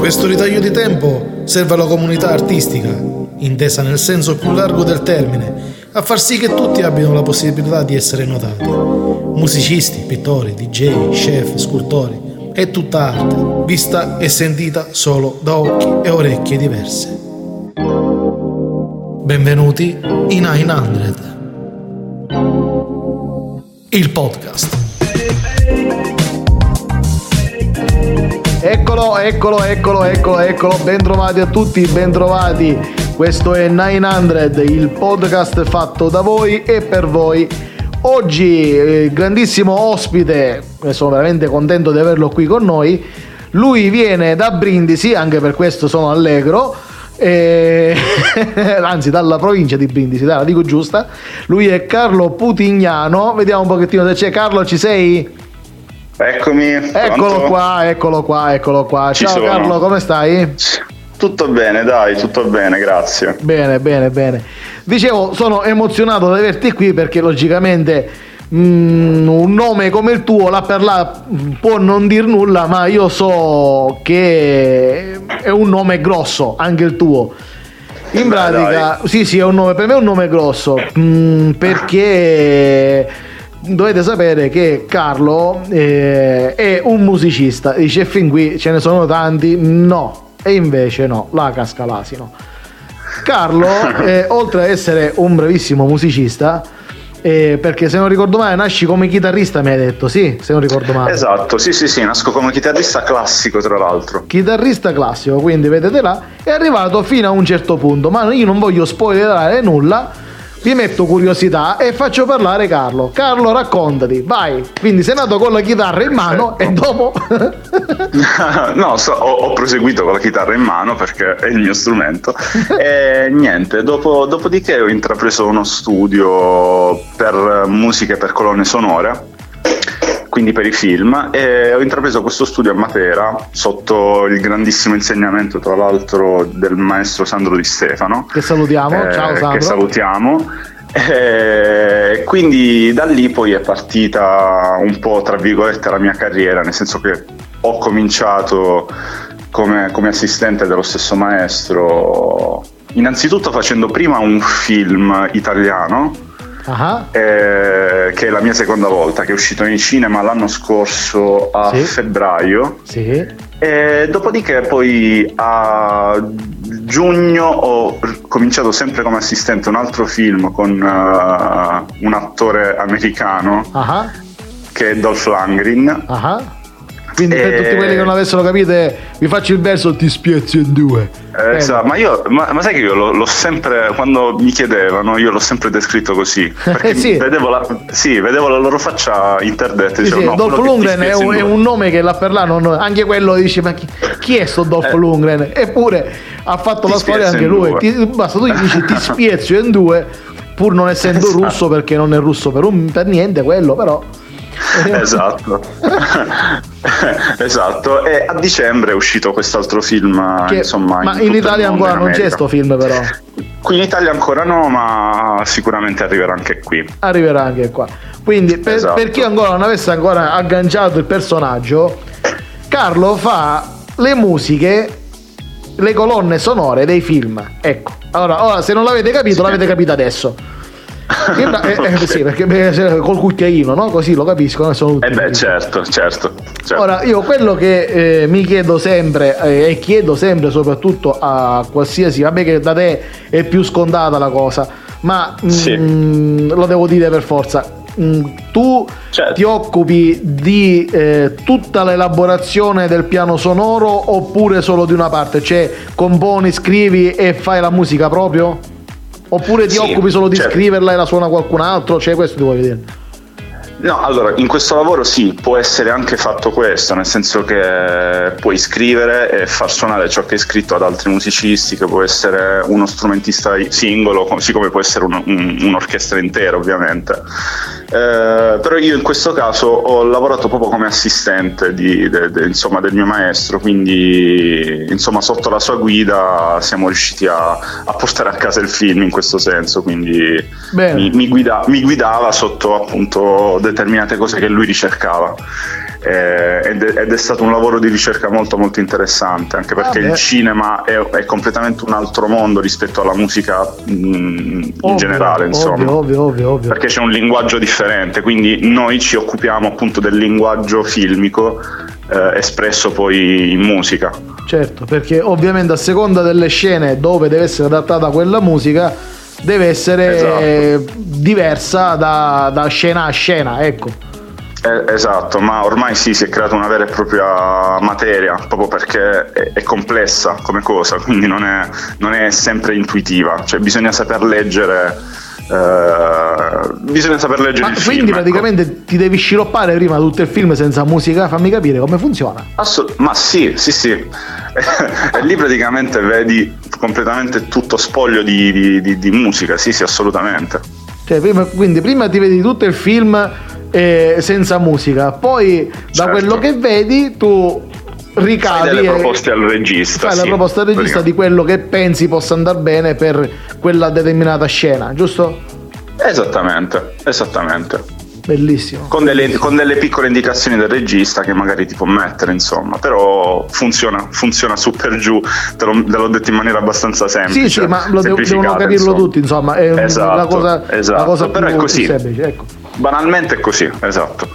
Questo ritaglio di tempo serve alla comunità artistica, intesa nel senso più largo del termine, a far sì che tutti abbiano la possibilità di essere notati. Musicisti, pittori, DJ, chef, scultori, è tutta arte, vista e sentita solo da occhi e orecchie diverse. Benvenuti in 900, il podcast. Eccolo, eccolo, eccolo, eccolo, eccolo, bentrovati a tutti, bentrovati. Questo è 900, il podcast fatto da voi e per voi. Oggi, eh, grandissimo ospite, sono veramente contento di averlo qui con noi. Lui viene da Brindisi, anche per questo sono allegro. E... anzi dalla provincia di Brindisi, dai, la dico giusta. Lui è Carlo Putignano. Vediamo un pochettino se c'è. Carlo, ci sei? Eccomi. Eccolo pronto? qua, eccolo qua, eccolo qua. Ci Ciao sono. Carlo, come stai? Tutto bene, dai, tutto bene, grazie. Bene, bene, bene. Dicevo, sono emozionato di averti qui perché logicamente mm, un nome come il tuo, là per là, può non dir nulla, ma io so che è un nome grosso, anche il tuo. In Beh, pratica, sì, sì, è un nome, per me è un nome grosso, mm, perché dovete sapere che Carlo eh, è un musicista. Dice fin qui ce ne sono tanti, no, e invece no, la casca l'asino. Carlo, eh, oltre ad essere un bravissimo musicista, eh, perché se non ricordo male nasci come chitarrista, mi hai detto, sì, se non ricordo male. Esatto, sì, sì, sì, nasco come chitarrista classico, tra l'altro. Chitarrista classico, quindi vedete là, è arrivato fino a un certo punto, ma io non voglio spoilerare nulla, vi metto curiosità e faccio parlare Carlo. Carlo, raccontati, vai. Quindi sei nato con la chitarra in mano e dopo... no, so- ho, ho proseguito con la chitarra in mano perché è il mio strumento. E niente, dopo- dopodiché ho intrapreso uno studio per musiche per colonne sonore. Quindi per i film, e ho intrapreso questo studio a Matera sotto il grandissimo insegnamento, tra l'altro, del maestro Sandro Di Stefano. che salutiamo, eh, ciao Sandro. Che salutiamo. Eh, quindi da lì poi è partita un po' tra virgolette la mia carriera, nel senso che ho cominciato come, come assistente dello stesso maestro, innanzitutto facendo prima un film italiano, Ah, eh, che è la mia seconda volta, che è uscito nei cinema l'anno scorso a Sì. febbraio. sì. E dopodiché poi a giugno ho cominciato sempre come assistente un altro film con eh, un attore americano Ah, che è Dolph Lundgren. ah. Quindi per Eh, tutti quelli che non avessero capito, vi faccio il verso ti spiezzo in due. Eh, esatto, ma io ma, ma sai che io l'ho, l'ho sempre quando mi chiedevano io l'ho sempre descritto così perché Eh, sì. vedevo, la, sì, vedevo la loro faccia interdetta Sì, dicevo, sì, no, Dolph Lundgren è un, è un nome che là per là non, anche quello dice ma chi, chi è sto Dolph Eh. Lundgren? Eppure ha fatto Ti la storia anche lui. Ti- basta tu gli dici ti spiezzo in due pur non essendo Esatto. russo perché non è russo per, un- per niente quello però. esatto esatto e a dicembre è uscito quest'altro film Che- insomma ma in il Italia ancora in non c'è sto film però. qui in Italia ancora no ma sicuramente arriverà anche qui Arriverà anche qua. Quindi per, Esatto. per chi ancora non avesse ancora agganciato il personaggio, Carlo fa le musiche, le colonne sonore dei film. Ecco. Allora, ora, se non l'avete capito, Sì. l'avete capito adesso. Eh, eh, Ok. sì, perché col cucchiaino, no? Così lo capiscono. Sono eh beh certo certo, certo. Ora, io quello che eh, mi chiedo sempre eh, e chiedo sempre soprattutto a qualsiasi, vabbè che da te è più scontata la cosa, ma Sì. mm, lo devo dire per forza. Mm, tu Certo. ti occupi di eh, tutta l'elaborazione del piano sonoro oppure solo di una parte? Cioè componi, scrivi e fai la musica proprio? Oppure ti Sì, occupi solo di certo. scriverla e la suona qualcun altro? Cioè questo ti voglio dire. No, allora, in questo lavoro sì, può essere anche fatto questo, nel senso che puoi scrivere e far suonare ciò che hai scritto ad altri musicisti, che può essere uno strumentista singolo, così come può essere un- un- un'orchestra intera, ovviamente. Eh, però io in questo caso ho lavorato proprio come assistente di- de- de- insomma, del mio maestro, quindi insomma, sotto la sua guida siamo riusciti a, a portare a casa il film in questo senso, quindi mi, mi guida- mi guidava sotto appunto determinate cose che lui ricercava. Eh, ed, è, ed, è, stato un lavoro di ricerca molto molto interessante, anche perché ah, il cinema è, è, completamente un altro mondo rispetto alla musica mh, in ovvio, generale, insomma. Ovvio, ovvio, ovvio, Perché c'è un linguaggio differente, quindi noi ci occupiamo appunto del linguaggio filmico eh, espresso poi in musica. Certo, perché ovviamente a seconda delle scene dove deve essere adattata quella musica deve essere esatto. diversa da, da scena a scena, ecco. Eh, esatto, ma ormai sì, si è creata una vera e propria materia, proprio perché è, è complessa come cosa, quindi non è, non è, sempre intuitiva, cioè bisogna saper leggere. Uh, bisogna saper leggere ma il quindi film, praticamente ecco. ti devi sciroppare prima tutto il film senza musica fammi capire come funziona Assolut- ma sì sì sì e lì praticamente vedi completamente tutto spoglio di, di, di, di musica sì sì assolutamente cioè, prima, quindi prima ti vedi tutto il film eh, senza musica. Poi da certo. quello che vedi tu ricavi fai delle proposte al regista. Fai sì, la proposta al regista di quello che pensi possa andare bene per quella determinata scena, giusto? Esattamente, esattamente. Bellissimo. Con delle, con delle, piccole indicazioni del regista che magari ti può mettere, insomma, però funziona, funziona su per giù, te, lo, te l'ho detto in maniera abbastanza semplice. Sì, sì, ma lo devono capirlo insomma. tutti, insomma, è esatto, la cosa, esatto, la cosa però è così. semplice, ecco. Banalmente è così, esatto.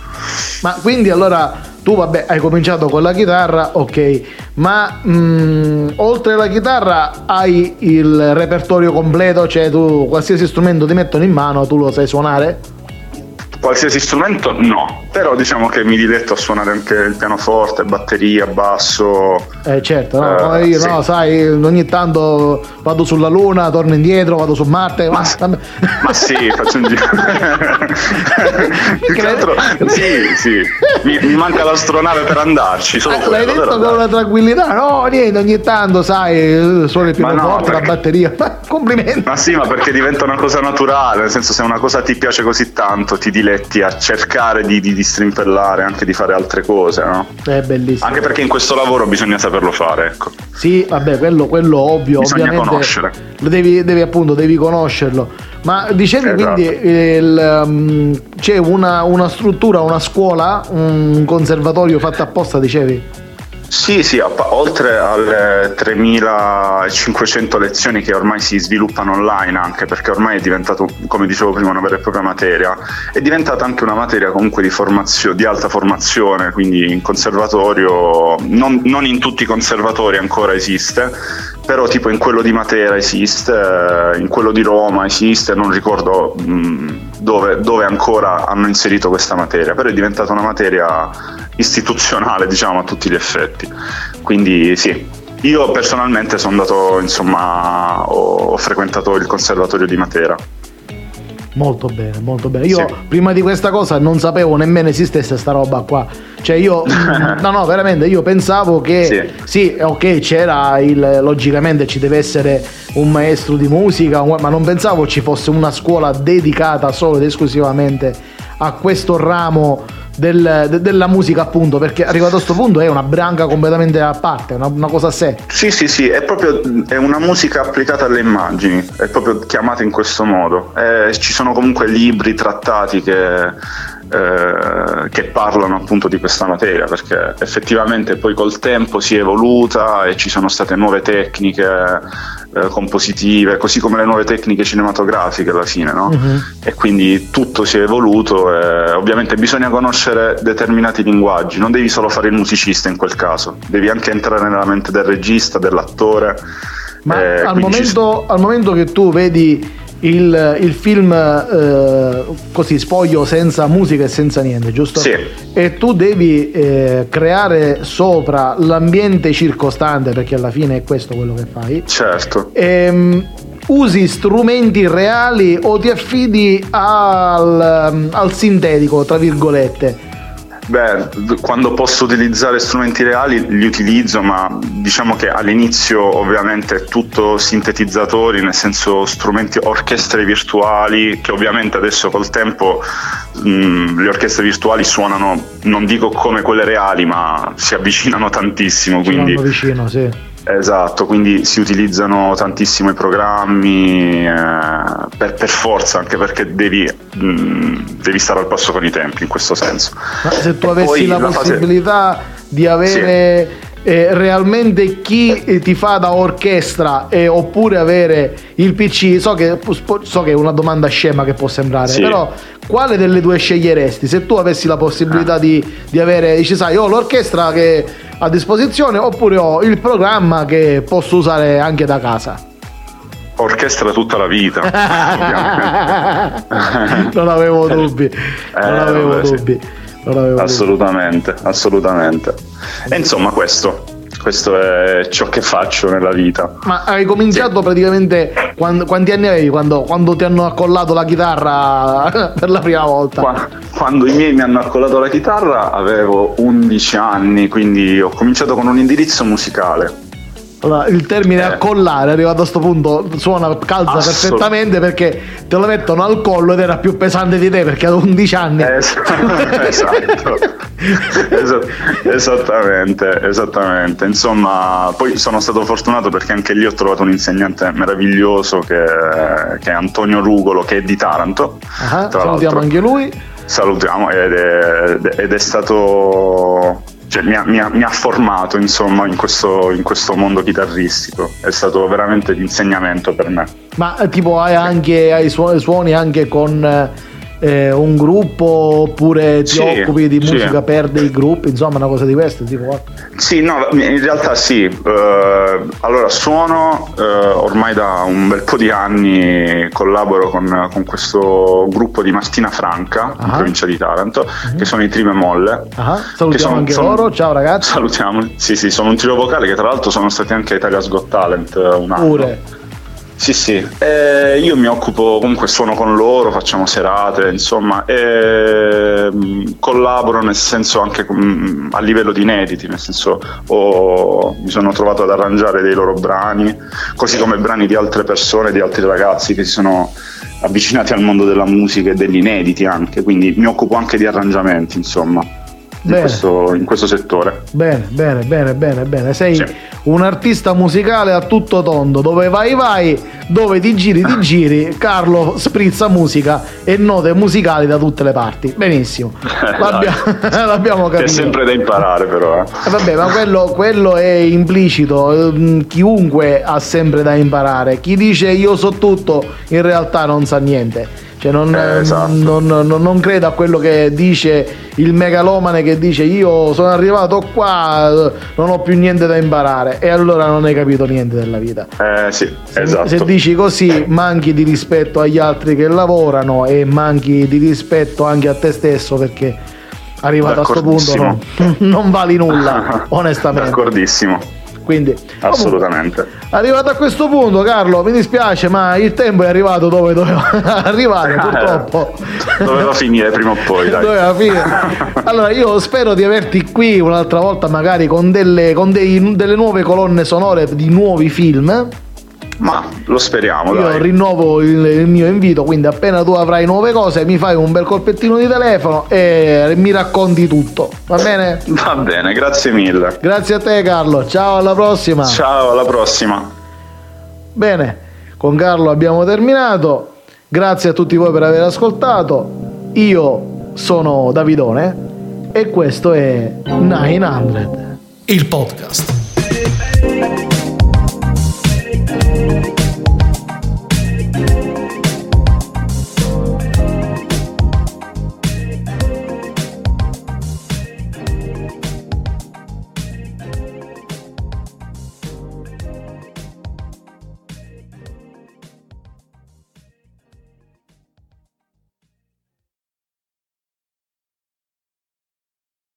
Ma quindi allora tu vabbè hai cominciato con la chitarra, ok, ma mh, mm, oltre alla chitarra hai il repertorio completo, cioè tu qualsiasi strumento ti mettono in mano, tu lo sai suonare? Qualsiasi strumento no, però diciamo che mi diletto a suonare anche il pianoforte, batteria, basso. Eh certo, no, eh, io sì. no, sai, ogni tanto vado sulla Luna, torno indietro, vado su Marte. Ma, ma, ma sì, faccio un giro. Più che altro, sì, sì. Mi, mi, manca l'astronave per andarci. Solo eh, l'hai detto con una tranquillità, no, niente, ogni tanto sai, suona il pianoforte, no, la batteria. complimenti. Ma sì, ma perché diventa una cosa naturale, nel senso se una cosa ti piace così tanto, ti diletti a cercare di, di, di strimpellare, anche di fare altre cose, no? È bellissimo. Anche perché in questo lavoro bisogna saperlo fare, ecco. Sì, vabbè, quello, quello ovvio, bisogna ovviamente. conoscere. Devi, devi, appunto, devi conoscerlo. Ma dicevi esatto. quindi il, um, c'è una, una struttura, una scuola, un conservatorio fatto apposta, dicevi? Sì, sì, oltre alle 3500 lezioni che ormai si sviluppano online, anche perché ormai è diventato, come dicevo prima, una vera e propria materia, è diventata anche una materia comunque di, formazio- di alta formazione, quindi in conservatorio, non, non in tutti i conservatori ancora esiste, però tipo in quello di Matera esiste, in quello di Roma esiste, non ricordo mh, dove, dove, ancora hanno inserito questa materia, però è diventata una materia istituzionale diciamo a tutti gli effetti. Quindi sì, io personalmente sono andato, insomma, ho, ho frequentato il conservatorio di Matera. Molto bene, molto bene. Io sì. prima di questa cosa non sapevo nemmeno esistesse sta roba qua. Cioè io, no no, veramente, io pensavo che, sì. sì, ok, c'era il, logicamente ci deve essere un maestro di musica, ma non pensavo ci fosse una scuola dedicata solo ed esclusivamente a questo ramo del, de, della musica appunto perché arrivato a questo punto è una branca completamente a parte una, una, cosa a sé sì sì sì è proprio è una musica applicata alle immagini è proprio chiamata in questo modo eh, ci sono comunque libri trattati che eh, che parlano appunto di questa materia perché effettivamente poi col tempo si è evoluta e ci sono state nuove tecniche eh, compositive, così come le nuove tecniche cinematografiche alla fine, no? uh-huh. E quindi tutto si è evoluto e ovviamente bisogna conoscere determinati linguaggi, non devi solo fare il musicista in quel caso, devi anche entrare nella mente del regista, dell'attore. Ma eh, al, momento, ci... al momento che tu vedi il, il film eh, così spoglio senza musica e senza niente, giusto? Sì. E tu devi eh, creare sopra l'ambiente circostante, perché alla fine è questo quello che fai. Certo. E, ehm, usi strumenti reali o ti affidi al, al sintetico, tra virgolette? Beh, quando posso utilizzare strumenti reali li utilizzo, ma diciamo che all'inizio ovviamente è tutto sintetizzatori, nel senso strumenti, orchestre virtuali, che ovviamente adesso col tempo mh, mm, le orchestre virtuali suonano, non dico come quelle reali, ma si avvicinano tantissimo. Quindi, vicino, sì Esatto, quindi si utilizzano tantissimo i programmi eh, per, per, forza, anche perché devi, mh, devi, stare al passo con i tempi in questo senso. Ma se tu avessi la, la, possibilità fase... di avere sì eh, realmente chi eh, ti fa da orchestra eh, oppure avere il PC, so che, so che, è una domanda scema che può sembrare, sì. però quale delle due sceglieresti se tu avessi la possibilità ah. di, di, avere, dici sai, ho l'orchestra che a disposizione oppure ho il programma che posso usare anche da casa? Orchestra tutta la vita. non avevo dubbi. Non eh, avevo vabbè, dubbi. Sì assolutamente, detto. assolutamente. E insomma questo, questo è ciò che faccio nella vita. Ma hai cominciato sì. praticamente quando, quanti anni avevi quando, quando, ti hanno accollato la chitarra per la prima volta? Qua, quando i miei mi hanno accollato la chitarra avevo 11 anni, quindi ho cominciato con un indirizzo musicale. Allora, il termine eh. accollare arrivato a questo punto suona, calza perfettamente perché te lo mettono al collo ed era più pesante di te perché ad 11 anni. esatto. esatto. esattamente, esattamente. Insomma, poi sono stato fortunato perché anche lì ho trovato un insegnante meraviglioso che, che è Antonio Rugolo, che è di Taranto. Ah, salutiamo anche lui. Salutiamo ed è, ed è stato cioè, mi, ha, mi, ha, mi, ha, formato insomma in questo, in questo, mondo chitarristico. È stato veramente di insegnamento per me. Ma eh, tipo hai anche hai suoni anche con eh, un gruppo oppure ti sì, occupi di musica sì. per dei gruppi, insomma una cosa di questo tipo? Sì, no, in realtà sì. Uh, allora suono uh, ormai da un bel po' di anni, collaboro con, con questo gruppo di Martina Franca, uh-huh. in provincia di Taranto, uh-huh. che sono i Trime Molle. Uh-huh. Salutiamo sono, anche sono, loro, ciao ragazzi. Salutiamo, sì sì, sono un trio vocale che tra l'altro sono stati anche a Italia's Got Talent un anno. Pure. Sì, sì, eh, io mi occupo, comunque suono con loro, facciamo serate, insomma, e mm, collaboro nel senso anche mm, a livello di inediti, nel senso ho, mi sono trovato ad arrangiare dei loro brani, così come brani di altre persone, di altri ragazzi che si sono avvicinati al mondo della musica e degli inediti anche, quindi mi occupo anche di arrangiamenti, insomma in questo, in questo, settore. Bene, bene, bene, bene, bene. Sei sì. un artista musicale a tutto tondo, dove vai vai, dove ti giri ti giri, Carlo sprizza musica e note musicali da tutte le parti. Benissimo. L'abbiamo, l'abbiamo capito. È sempre da imparare però. Eh. Eh, vabbè, ma quello, quello, è implicito, ehm, chiunque ha sempre da imparare. Chi dice io so tutto, in realtà non sa niente. Cioè non, eh, esatto. non, non, non, credo a quello che dice il megalomane che dice io sono arrivato qua, non ho più niente da imparare e allora non hai capito niente della vita. Eh sì, se, esatto. Se dici così manchi di rispetto agli altri che lavorano e manchi di rispetto anche a te stesso perché arrivato a questo punto no, non vali nulla, onestamente. D'accordissimo. Quindi, assolutamente. Comunque, arrivato a questo punto, Carlo, mi dispiace, ma il tempo è arrivato dove doveva arrivare, eh, purtroppo. doveva finire prima o poi. Dai. doveva finire. Allora, io spero di averti qui un'altra volta, magari con delle, con dei, delle nuove colonne sonore di nuovi film ma lo speriamo. Io dai. rinnovo il, il, mio invito, quindi appena tu avrai nuove cose mi fai un bel colpettino di telefono e mi racconti tutto. Va bene? Va bene, grazie mille. Grazie a te Carlo, ciao alla prossima. Ciao, alla prossima. Bene, con Carlo abbiamo terminato. Grazie a tutti voi per aver ascoltato. Io sono Davidone e questo è 900, il podcast.